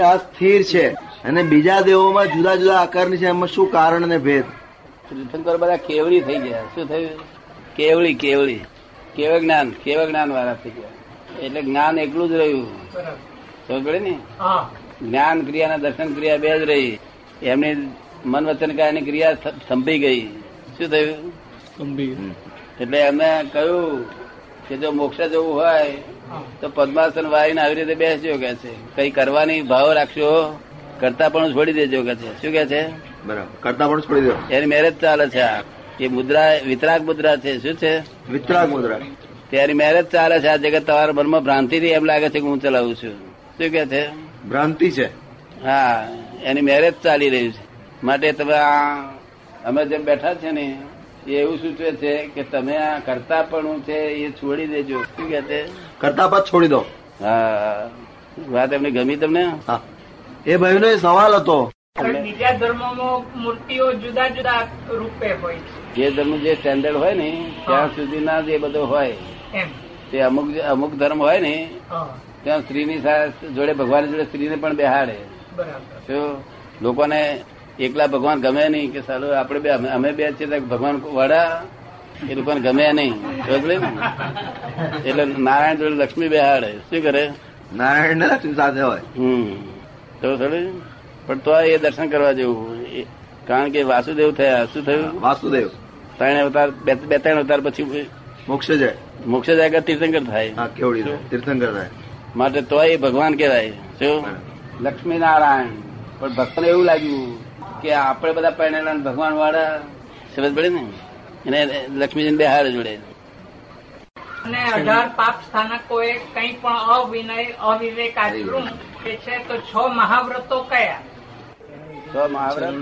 આ સ્થિર છે. અને બીજા દેવોમાં જુદા જુદા આકારની છે. એમાં શું કારણ અને ભેદ? તીર્થંકર બધા કેવળી થઈ ગયા. શું થયું? કેવળી કેવળી. કેવ જ્ઞાન? કેવ જ્ઞાન વાળા થઈ ગયા? એટલે જ્ઞાન એકલું જ રહ્યું. સમજ પડે ને જ્ઞાન ક્રિયા અને દર્શન ક્રિયા બે જ રહી. એમની મન વચન કાયની ક્રિયા સંભી ગઈ. શું થયું? એટલે એમને કહ્યું કે જો મોક્ષ જવું હોય તો પદ્માસન વાળીને આવી રીતે બેસજો કે છે. કઈ કરવાની ભાવ રાખશો કરતા પણ છોડી દેજો કે છે. શું કે છે? બરાબર. કરતા પણ છોડી દો એની મેરેજ ચાલે છે એ મુદ્રા વિતરાગ મુદ્રા છે. શું છે? વિતરાગ મુદ્રા. ત્યારે મેરેજ ચાલે છે આ જગત તમારા મનમાં ભ્રાંતિ થી એમ લાગે છે કે હું ચલાવું છું. શું કે છે? ભ્રાંતિ છે. હા એની મેરેજ ચાલી રહ્યું છે. માટે તમે આ અમે જેમ બેઠા છે ને એ એવું સૂચવે છે કે તમે આ કરતા પણ છે એ છોડી દેજો. શું કે છે? કરતા પદ છોડી દો. હા વાત એમની ગમી તમને? હા. એ ભાઈનો એ સવાલ હતો. બીજા ધર્મોમાં મૂર્તિઓ જુદા જુદા રૂપે હોય જે ધર્મ જે સ્ટેન્ડર્ડ હોય ને ત્યાં સુધીના જે બધો હોય તે અમુક અમુક ધર્મ હોય ને ત્યાં સ્ત્રીની સાથે જોડે ભગવાન જોડે સ્ત્રીને પણ બેહાડે. તો લોકોને એકલા ભગવાન ગમે નહીં કે સારું આપણે બે અમે- બે છીએ તો ભગવાન વડા એ લોકોને ગમે નહીં. એટલે નારાયણ જોડે લક્ષ્મી બેહાડે. શું કરે? નારાયણ લક્ષ્મી સાથે હોય. હમ. તો થોડું પણ તો એ દર્શન કરવા જેવું. કારણ કે વાસુદેવ થયા. શું થયું? વાસુદેવ. ત્રણ અવતાર બે ત્રણ અવતાર પછી મોક્ષ જાય. મોક્ષ જાય તીર્થંકર થાય? કેવડી તીર્થંકર થાય. માટે તો એ ભગવાન કહેવાય. શું? લક્ષ્મી નારાયણ પણ ભક્તને એવું લાગ્યું કે આપણે બધા પહેણેલા ને ભગવાન વાળા સમજ પડે ને? લક્ષ્મીજી જોડે. અને અઢાર પાપ સ્થાનકોએ કંઈ પણ અવિનય અવિવેક. આચર્યું કે છે તો છ મહાવ્રતો કયા? છ મહાવ્રત?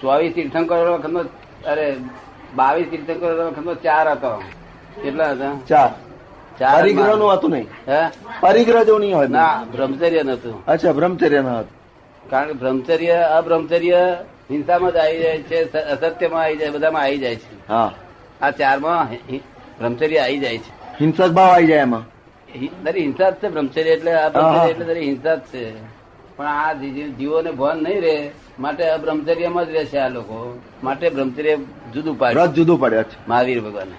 ચોવીસ તીર્થંકરો વખતનો અરે બાવીસ તીર્થંકરો વખતનો ચાર હતો. કેટલા હતા? ચાર. ચાર પરિગ્રહનું હતું નહીં. હે? પરિગ્રહ જેવું નહીં હોય ના બ્રહ્મચર્ય નતું અચ્છા બ્રહ્મચર્ય ન હતું. કારણ કે બ્રહ્મચર્ય અબ્રહ્મચર્ય હિંસામાં જ આવી જાય છે અસત્યમાં આવી જાય બધામાં આવી જાય છે. હા. આ ચારમાં બ્રહ્મચર્ય આવી જાય છે. હિંસક ભાવ આવી જાય એમાં. દરેક હિંસા જ છે બ્રહ્મચર્ય એટલે આ બ્રહ્મચર્ય એટલે દરેક હિંસા જ છે. પણ આ જીવોને ભાન નહીં રહે માટે બ્રહ્મચર્યમાં જ રહેશે આ લોકો. માટે બ્રહ્મચર્ય જુદું પાડ્યું જુદું પડે છે મહાવીર ભગવાન.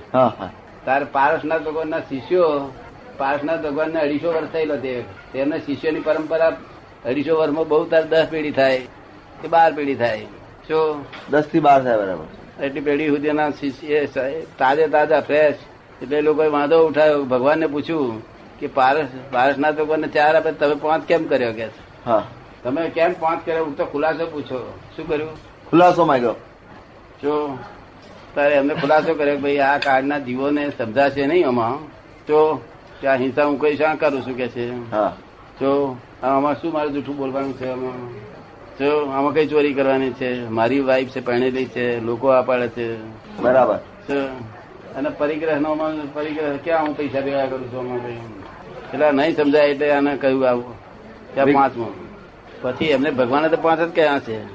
તાર પારસનાથ ભગવાનના શિષ્યો પારસનાથ ભગવાનને અઢીસો વર્ષ થયેલો તે તેમના શિષ્યોની પરંપરા અઢીસો વર્ષમાં બહુ તાર દસ પેઢી થાય કે બાર પેઢી થાય. શું દસથી બાર થાય બરાબર. એટલી પેઢી સુધીના શિષ્ય તાજે તાજા ફ્રેશ એટલે લોકોએ વાંધો ઉઠાવ્યો. ભગવાનને પૂછ્યું કે પારસ પારસનાથ ભગવાનને ચાર આપે તમે પાંચ કેમ કર્યો કે હા. તમે કેમ પાંચ કર્યો? હું તો ખુલાસો પૂછો. શું કર્યું? ખુલાસો માંગ્યો. જો તારે એમને ખુલાસો કર્યો કે ભાઈ આ કાર્ડના જીવોને સમજાશે નહીં આમાં. તો કે આ હિંસા હું કઈ શા કરું છું કે છે? હા. જો આમાં શું મારે જૂઠું બોલવાનું છે આમાં? જો આમાં કઈ ચોરી કરવાની છે? મારી વાઈફ છે પરણેલી છે લોકો આ પાડે છે. બરાબર. અને પરિગ્રહ નો પરિગ્રહ ક્યાં હું પૈસા ભેગા કરું છું અમારે એટલે નહીં સમજાય એટલે આને કહ્યું આવું. ત્યાં પાંચમો. પછી એમને ભગવાને તો પાંચ જ કયા છે.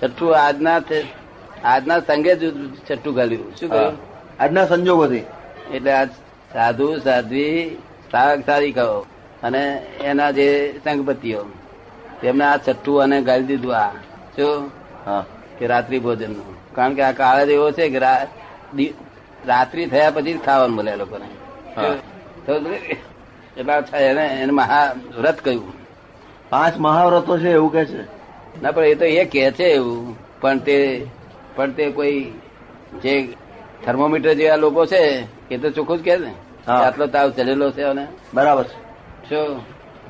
છઠ્ઠું આજના છે- આજના સંગે જ છઠ્ઠું ગાલ્યું શું. કહ્યું? આજના સંજોગોથી. એટલે આજ સાધુ સાધ્વી સાગ સારી કહો. અને એના જે સંગપતિઓ. તેમને આ છઠ્ઠું અને ગાળી દીધું આ. જો હા. કે રાત્રિ ભોજન કારણ કે આ કાળ એવો છે કે રાત્રિ થયા પછી જ ખાવાનું મળે લોકોને. એટલે એને એને મહા વ્રત કહ્યું. પાંચ મહાવ્રતો છે એવું કે છે. ના પણ એ તો એ કે છે એવું. પણ તે પણ તે કોઈ જે થર્મોમીટર જેવા લોકો છે એ તો ચોખ્ખું જ કે ને આટલો તાવ ચડેલો છે અને બરાબર છે.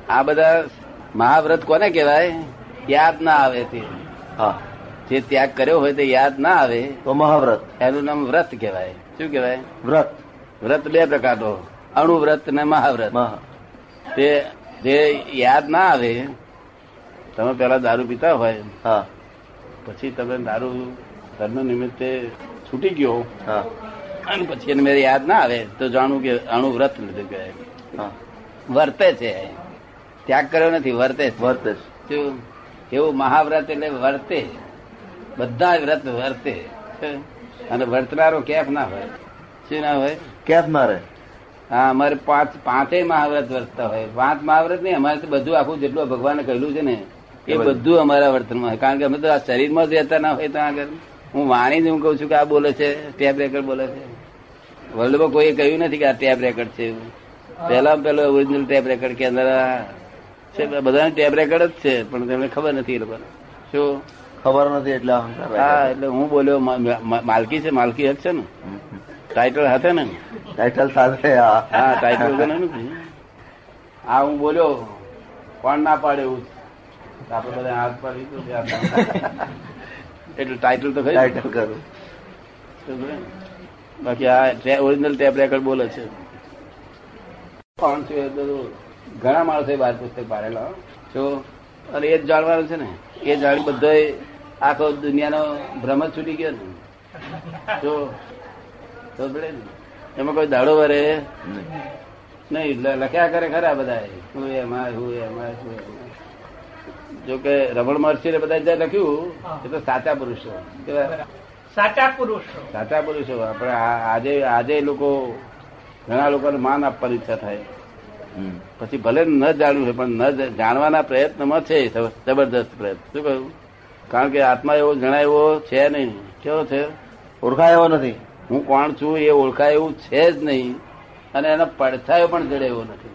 આ બધા મહાવ્રત કોને કહેવાય? યાદ ના આવે તે. હા. જે ત્યાગ કર્યો હોય તે યાદ ના આવે તો મહાવ્રત. એનું નામ વ્રત કહેવાય. શું કહેવાય? વ્રત. વ્રત બે પ્રકારનો અણુવ્રત ને મહાવ્રત. મહા. તે જે યાદ ના આવે તમે પેલા દારૂ પીતા હોય હા. પછી તમે દારૂ ધર્મ નિમિત્તે છૂટી ગયો હા. અને પછી એને મેરે યાદ ના આવે તો જાણવું કે અણુવ્રત લીધું કહેવાય. હા. વર્તે છે. ત્યાગ કર્યો નથી વર્તે વર્તે શું એવું મહાવ્રત એટલે વર્તે બધા વ્રત વર્તે અને વર્તનારો કેફ ના હોય. શું ના હોય? કેફ ના રહે. હા અમારે પાંચ પાંચેય મહાવ્રત વર્તતા હોય. પાંચ મહાવ્રત નહીં અમારે તો બધું આખું જેટલું ભગવાને કહ્યું છે ને એ બધું. અમારા વર્તનમાં હોય. કારણ કે અમે તો આ શરીરમાં જ રહેતા ના હોય ત્યાં આગળ. હું વાણી જ હું કઉ છું કે આ બોલે છે ટેપ રેકર્ડ બોલે છે. વર્લ્ડમાં કોઈ કહ્યું નથી કે આ ટેપ રેકર્ડ છે એવું. પહેલા પેલો ઓરિજિનલ ટેપ રેકર્ડ કે અંદર બધાને ટેપ રેકર્ડ જ છે પણ તેમને ખબર નથી એ લોકોને. શું? ખબર નથી એટલે હા એટલે હું બોલ્યો માલકી છે માલકી હક છે ને. ટાઇટલ હાથે ને? ટાઇટલ સાથે હા. હા ટાઇટલ નથી હા હું બોલ્યો કોણ ના પાડે એવું? આપડે બધા હાથ પાડી છે એટલે ટાઇટલ તો ખરી. ટાઇટલ કરું બાકી આ ઓરિજિનલ ટેપ રેકર્ડ બોલે છે. કોણ છે તો ઘણા માણસો બાર પુસ્તક પાડેલા જો અને એ જ જાણવાનું છે ને એ જાણી બધો આખો દુનિયાનો ભ્રમ જ છૂટી ગયો ને. જો તો ને. એમાં કોઈ દાડો વરે? નહીં. લખ્યા કરે ખરા બધા હું એમાં હું એમાં શું જો કે રમણ મહર્ષિ બધા જ્યાં લખ્યું એ તો સાચા પુરુષો. કેવા? સાચા પુરુષો. સાચા પુરુષો. આપણે આજે આજે લોકો ઘણા લોકોને માન આપવાની ઈચ્છા થાય. પછી ભલે ન જાણવું છે પણ ન જાણવાના પ્રયત્નમાં છે જબરદસ્ત પ્રયત્ન. શું કહ્યું કારણ કે આત્મા એવો જણાય એવો છે નહીં. કેવો છે? ઓળખાય એવો નથી. હું કોણ છું એ ઓળખાય એવું છે જ નહીં. અને એનો પડછાયો પણ જડે એવો નથી.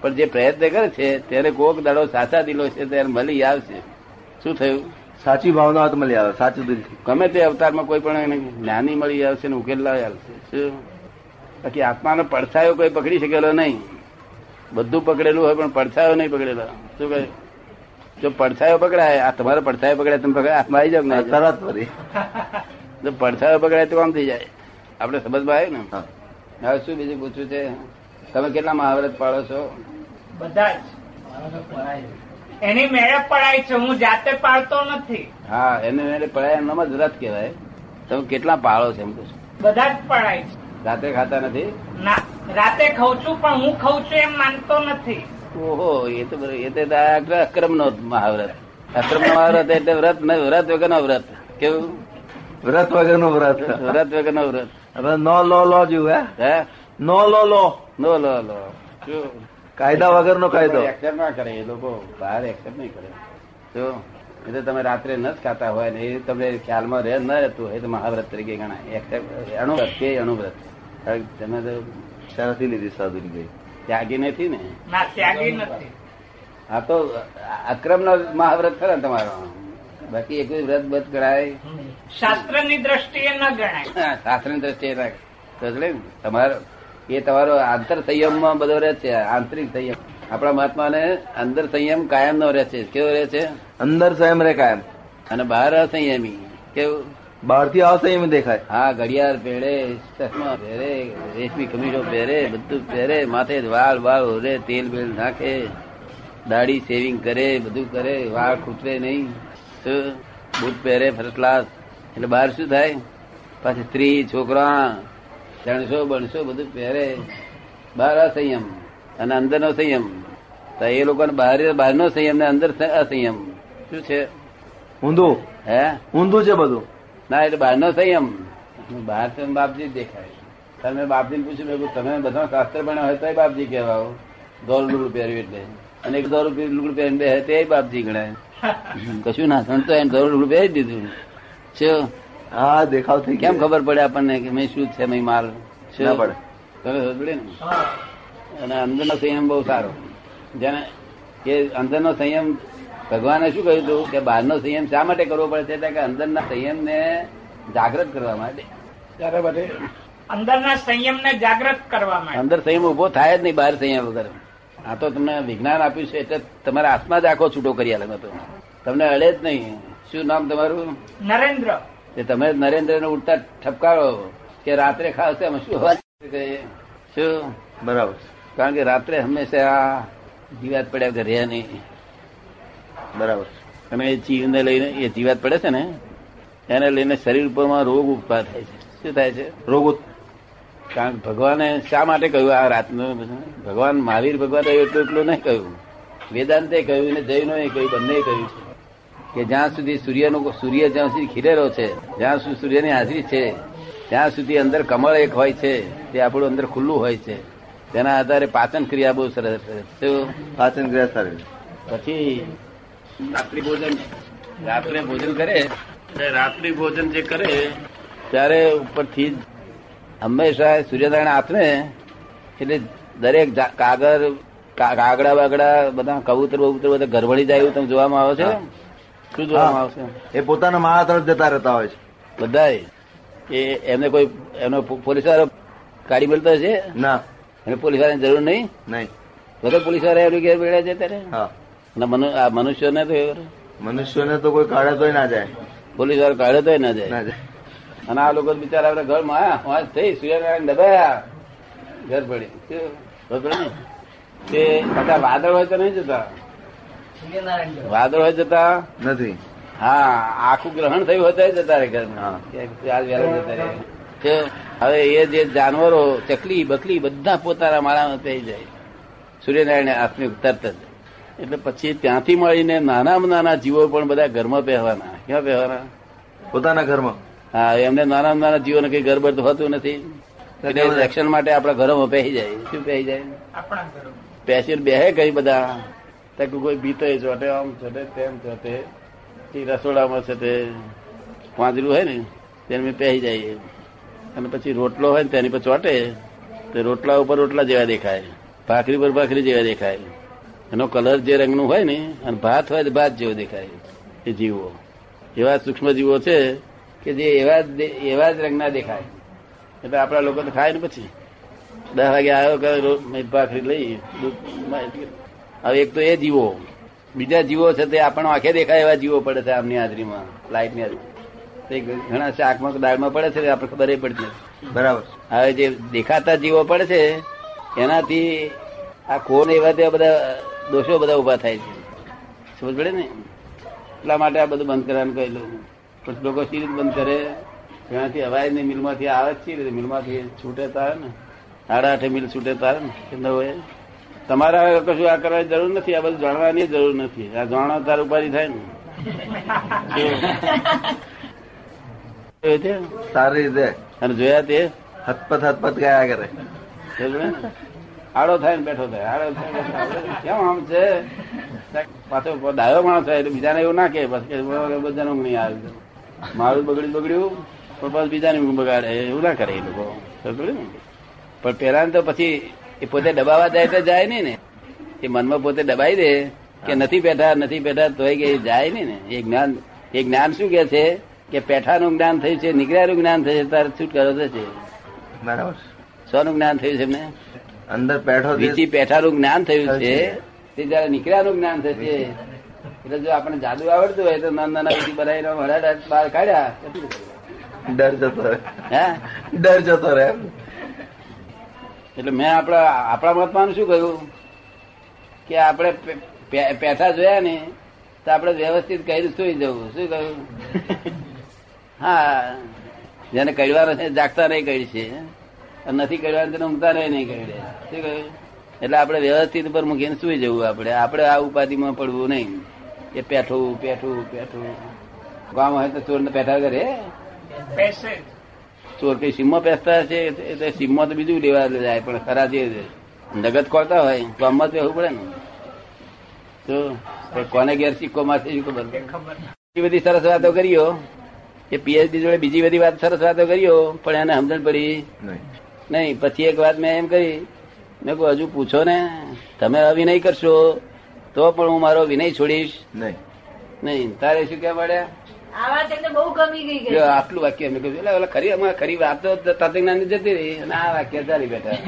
પણ જે પ્રયત્ન કરે છે ત્યારે કોક દાડો સાચા દિલો છે ત્યારે મળી આવશે. શું થયું? સાચી ભાવના મળી આવે સાચું દિલથી. ગમે તે અવતારમાં કોઈ પણ એને જ્ઞાની મળી આવશે ને ઉકેલ લાવી આવશે. શું? બાકી આત્માનો પડછાયો કોઈ પકડી શકેલો નહીં. બધું પકડેલું હોય પણ પડછાયો નહીં પકડેલો. શું કહે? જો પડછાયો પકડાય આ તમારો પડછાયો પકડાય તમે પકડાય હાથમાં આવી જાવ ને તરત ફરી. જો પડછાયો પકડાય તો કામ થઈ જાય? આપણે સમજમાં આવ્યું ને? હા. હવે શું બીજું પૂછવું છે? તમે કેટલા મહાવ્રત પાડો છો? બધા જ. એની મેળે પડાય છે હું જાતે પાડતો નથી. હા એને મેળે પડાય એમનામાં જ વ્રત કહેવાય. તમે કેટલા પાળો છે એમ પૂછો. બધા જ પડાય છે. જાતે ખાતા નથી? ના. રાતે ખાઉં છું પણ હું ખાઉં છું એમ માનતો નથી. ઓહો એ તો એ તો અક્રમ નો મહાવ્રત. અક્રમ નો મહાવ્રત એટલે વ્રત ન વ્રત વગર નો વ્રત. કેવું? વ્રત વગર નો વ્રત. વ્રત વગર નો વ્રત. હવે નો લો લો જેવું હે? હે? નો લો લો. નો લો લો. કાયદા કાયદા વગરનો કાયદો. એક્સેપ્ટ ના કરે એ લોકો બહાર એક્સેપ્ટ નહીં કરે. જો એ તો તમે રાત્રે ન જ ખાતા હોય ને એ તમને ખ્યાલમાં રહે ન રહેતું હોય તો મહાવ્રત તરીકે ગણાય. એક્સેપ્ટ અણુવ્રત કે અણુવ્રત? તમે તો શાનાથી લીધી સાધુની ગઈ ત્યાગી નથી ને? ના ત્યાગી નથી. હા તો અક્રમ નો મહાવ્રત ખરા તમારો. બાકી એક વ્રત બધ કરાય? શાસ્ત્રની દ્રષ્ટિએ ન ગણાય. શાસ્ત્રની દ્રષ્ટિએ ના તમારો એ તમારો આંતર સંયમમાં બધો રહે છે આંતરિક સંયમ. આપણા મહાત્માને અંદર સંયમ કાયમ નો રહે છે. કેવો રહે છે? અંદર સંયમ રહે કાયમ. અને બહાર અસંયમી. કેવું? બહારથી એમ દેખાય. હા ઘડિયાળ પહેરે ચશ્મા પહેરે રેશમી કમીઝો પહેરે બધું પહેરે માથે વાળ વાળ ઓરે તેલ બેલ નાખે દાઢી શેવિંગ કરે બધું કરે વાળ ખૂટે નહીં. તો બૂટ પહેરે ફર્સ્ટ ક્લાસ એટલે બહાર શું થાય? પાછી સ્ત્રી છોકરા જણસો બણસો બધું પહેરે. બહાર અસંયમ. અને અંદરનો સંયમ. તો એ લોકોને બહાર બહારનો સંયમ ને અંદર અસંયમ. શું છે? ઊંધું. હે? ઊંધું છે બધું. ના એટલે બહારનો સંયમ બહાર તો બાપજી જ દેખાય તમે બાપજીને પૂછ્યું મેં તમે બધા શાસ્ત્ર ભણ્યા હોય તો બાપજી કહેવાઓ. દોર લુગડું પહેર્યું એટલે. અને એક દોર લુગડું પહેરીને બે તે બાપજી ગણાય. કશું ના સંતો એને દોર લુગડું પહેરી દીધું. છે. હા દેખાવ થઈ કેમ ખબર પડે આપણને કે મેં શું છે મેં માલ છે. પડે. તમે પડે ને? અને અંદરનો સંયમ બહુ સારો. જેને કે અંદરનો સંયમ ભગવાને શું કહ્યું હતું કે બહારનો સંયમ શા માટે કરવો પડે છે? કે અંદરના સંયમને જાગૃત કરવા માટે. ત્યારે માટે અંદરના સંયમને જાગૃત કરવા માટે. અંદર સંયમ ઊભો થાય જ નહીં બહાર સંયમ વગર. આ તો તમને વિજ્ઞાન આપ્યું છે એટલે તમારા આત્મા જ આખો છૂટો કરી આલે તો તમને અડે જ નહીં. શું નામ તમારું? નરેન્દ્ર. એ તમે નરેન્દ્ર ને ઉડતા ઠપકારો કે રાત્રે ખાવશે અમે શું વાત શું? બરાબર. કારણ કે રાત્રે હંમેશા આ જીવાત પડ્યા વગર રહે નહીં. બરાબર. અને એ જીવને લઈને એ જીવાત પડે છે ને એને લઈને શરીર ઉપરમાં રોગ ઉત્પાદ થાય છે. શું થાય છે? રોગ કારણ ભગવાને શા માટે કહ્યું આ રાતનું? ભગવાન મહાવીર ભગવાન એટલું એટલું નહીં કહ્યું. વેદાંતે કહ્યું ને જૈનો એ કહ્યું બંને કહ્યું કે જ્યાં સુધી સૂર્યનો સૂર્ય જ્યાં સુધી ખીરેલો છે જ્યાં સુધી સૂર્યની હાજરી છે ત્યાં સુધી અંદર કમળ એક હોય છે તે આપણું અંદર ખુલ્લું હોય છે. તેના આધારે પાચન ક્રિયા બહુ સરસ? પાચન ક્રિયા સારી. પછી રાત્રિ ભોજન. રાત્રે ભોજન કરે? રાત્રિ ભોજન જે કરે ત્યારે ઉપરથી જ હંમેશા સૂર્યનારાયણ આપને એટલે દરેક કાગર કાગડા બાગડા બધા કબૂતર બબૂતર બધા ગરબડી જાય એવું તમે જોવામાં આવે છે? શું જોવામાં આવશે એ પોતાના માળા તરફ જતા રહેતા હોય છે. બધાય. એ એમને કોઈ એનો પોલીસ વાળો કાઢી મળતો છે ના. એને પોલીસ વાળાની જરૂર નહીં? નહીં. બધા પોલીસવાળા એનું ઘેર બેડ્યા છે ત્યારે હા. આ મનુષ્યોને તો મનુષ્યને તો કોઈ કાઢે તોય ના જાય. પોલીસ વાળો કાઢે તો ના જાય. ના જાય. અને આ લોકો બિચારા આપડે ઘરમાં આયા વાંચ થઈ સૂર્યનારાયણ દબાયા. ઘર પડી? તે પાછા વાદળ હોય તો નહીં જતા? વાદળ હોય જતા? નથી. હા આખું ગ્રહણ થયું હોય તો જતા રે ઘરમાં. આજ વેલા જતા રે હવે એ જે જાનવરો ચકલી બકલી બધા પોતાના માળામાં થઈ જાય. સૂર્યનારાયણ હાથની તરત જ. એટલે પછી ત્યાંથી મળીને નાનામાં નાના જીવો પણ બધા ઘરમાં પહેવાના ક્યાં પહેવાના પોતાના ઘરમાં? હા એમને નાના નાના જીવોને કઈ ગરબર તો હોતું નથી. એટલે રક્ષણ માટે આપણા ઘરોમાં પહેરી જાય. શું પહેરી જાય? આપણા ઘરો પેશિયર બેહે કઈ બધા. તો કે કોઈ બીતો ચોટે આમ ચોટે તેમ ચોટે. રસોડામાં છે તે પાંજરું હોય ને તેને પહેરી જાય. અને પછી રોટલો હોય ને તેની પર ચોટે. તો રોટલા ઉપર રોટલા જેવા દેખાય. ભાખરી પર ભાખરી જેવા દેખાય. એનો કલર જે રંગનું હોય ને અને ભાત હોય તો ભાત જેવો દેખાય એ જીવો. એવા સૂક્ષ્મ જીવો છે કે જે એવા એવા જ રંગના દેખાય. એટલે આપણા લોકો તો ખાય ને પછી. દસ વાગે આવ્યો કે ભાખરી લઈ હવે એક તો એ જીવો. બીજા જીવો છે તે આપણને આંખે દેખાય એવા જીવો પડે છે આમની હાજરીમાં લાઈટની હાજરી. તે ઘણા શાકમાં દાળમાં પડે છે આપણે ખબર પડતી નથી બરાબર. હવે જે દેખાતા જીવો પડે છે એનાથી આ કોણ એવા તેવા બધા દોષો બધા ઊભા થાય છે. સમજ પડે ને? એટલા માટે આ બધું બંધ કરવાનું કહેલું. પણ લોકો સી રીતે બંધ કરે? ત્યાંથી અવાજની મિલમાંથી આવે છે રીતે મિલમાંથી છૂટે તારે ને? સાડા આઠે મિલ છૂટે તારે ને? હોય? તમારે કશું આ કરવાની જરૂર નથી આ બધું જાણવાની જરૂર નથી. આ જાણો તાર ઉપાધિ થાય ને? સારી રીતે. અને જોયા તે? હતપત હતપત ગયા કરે? આડો થાય ને બેઠો થાય આડો થાય કેમ આમ છે? પાછો ડાયો માણસ થાય એટલે બીજાને એવું ના કે બસ કે બધાને નહીં આવ્યું મારું બગડ્યું બગડ્યું પણ બસ બીજાને ઊંઘ બગાડે. એવું ના કરે એ લોકો. પણ પેલા તો પછી એ પોતે દબાવા જાય તો જાય નહીં ને. એ મનમાં પોતે દબાઈ દે કે નથી બેઠા નથી બેઠા તોય કે એ જાય નહીં ને. એ જ્ઞાન એ જ્ઞાન શું કે છે? કે પેઠાનું જ્ઞાન થયું છે નીકળ્યાનું જ્ઞાન થયું છે તારે છુટકારો થશે બરાબર. સોનું જ્ઞાન થયું છે એમને? અંદર બેઠો તે- બેઠાનું જ્ઞાન થયું છે. તે જયારે નીકળ્યાનું જ્ઞાન થશે એટલે જો આપણે જાદુ આવડતું હોય તો નાના નાના બનાવીને હળાડા બહાર કાઢ્યા. ડર જતો રહે. હે? ડર જતો રહે એટલે મેં આપણા આપણા મતમાં શું કહ્યું? કે આપણે પેઠા જોયા ને તો આપણે વ્યવસ્થિત કઈ સુઈ જવું. શું કહ્યું? હા. જેને કહેવાનું છે જાગતા નહીં કહી છે. નથી કરવાનું તેને ઊંઘતા રહે નહીં કરી. શું કહ્યું એટલે આપણે વ્યવસ્થિત ઉપર મૂકીને સુઈ જવું આપણે. આપણે આ ઉપાધિમાં પડવું નહીં. કે પેઠું પેઠું પેઠું. ગામ હોય તો ચોર ને પેઠા કરે. ચોર કઈ સીમમાં પેસતા છે એટલે તો સીમમાં તો બીજું લેવા જાય પણ ખરા છે નગદ ખોલતા હોય તો આમાં તો એવું પડે ને. તો કોને ઘેર સિક્કો મારશે ખબર ખબર બીજી બધી સરસ વાતો કરીઓ કે પીએચડી જોડે બીજી બધી વાત સરસ વાતો કરીઓ પણ એને સમજણ પડી. નહીં. નહીં પછી એક વાત મેં એમ કરી મેં કહું હજુ પૂછો ને તમે અવિનય કરશો તો પણ હું મારો વિનય છોડીશ. નહીં. નહીં તારે શું કહેવા પડ્યા આટલું વાક્ય અમે કહ્યું એટલે ખરી અમારે ખરી વાત તો તત્વજ્ઞાન જતી રહી અને આ વાક્ય ચાલી બેઠા.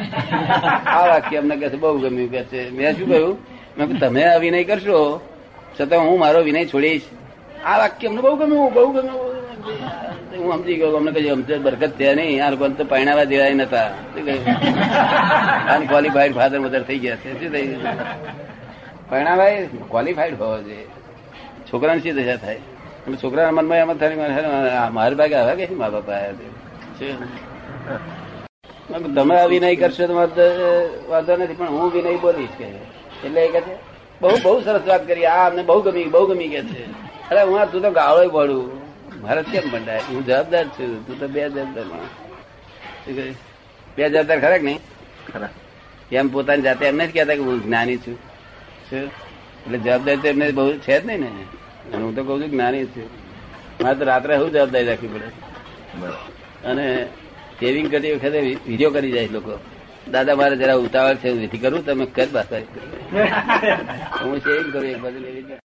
આ વાક્ય અમને કહે છે બહુ ગમ્યું કે છે. મેં શું કહ્યું? મેં તમે અભિનય કરશો છતાં હું મારો વિનય છોડીશ. આ વાક્ય અમને બહુ ગમ્યું બહુ ગમ્યું. હું સમજી ગયો અમને કહ્યું અમને બરકત થયા નહીં. આ લોકો તો પરણાવા દેવાય નતા. અનક્વોલિફાઈડ ફાધર મધર થઈ ગયા છે. શું થઈ ગયું? પરણાવાય ક્વોલિફાઈડ હોવો જોઈએ. છોકરાને શી દશા થાય? અને છોકરાના મનમાં એમ થાય, મારી ભાગે આવે કે મા બાપા આવ્યા છે? તમે આ વિનય કરશો તો વાંધો નથી, પણ હું વિનય બોલીશ કે. એટલે એ કહે છે, બહુ બહુ સરસ વાત કરી. આ અમને બહુ ગમી બહુ ગમી કે છે. અરે હું તું તો ગાળો પડું મારે કેમ મંડાય? હું જવાબદાર છું તું તો બે જવાબદાર માણસ. બે જવાબદાર ખરા કે નહીં? ખરા. એમ પોતાની જાતે એમને જ કહેતા કે હું જ્ઞાની છું. શું એટલે જવાબદારી તો એમને બહુ છે જ નહીં ને. અને હું તો કઉ છું કે જ્ઞાની છું. મારે તો રાત્રે શું જવાબદારી રાખવી પડે? અને સેવિંગ કરતી વખતે વીડિયો કરી જાય લોકો. દાદા મારે જરા ઉતાવળ છે નથી કરું તમે કર બાસ. હું સેવિંગ કરું એક બાજુ લેવી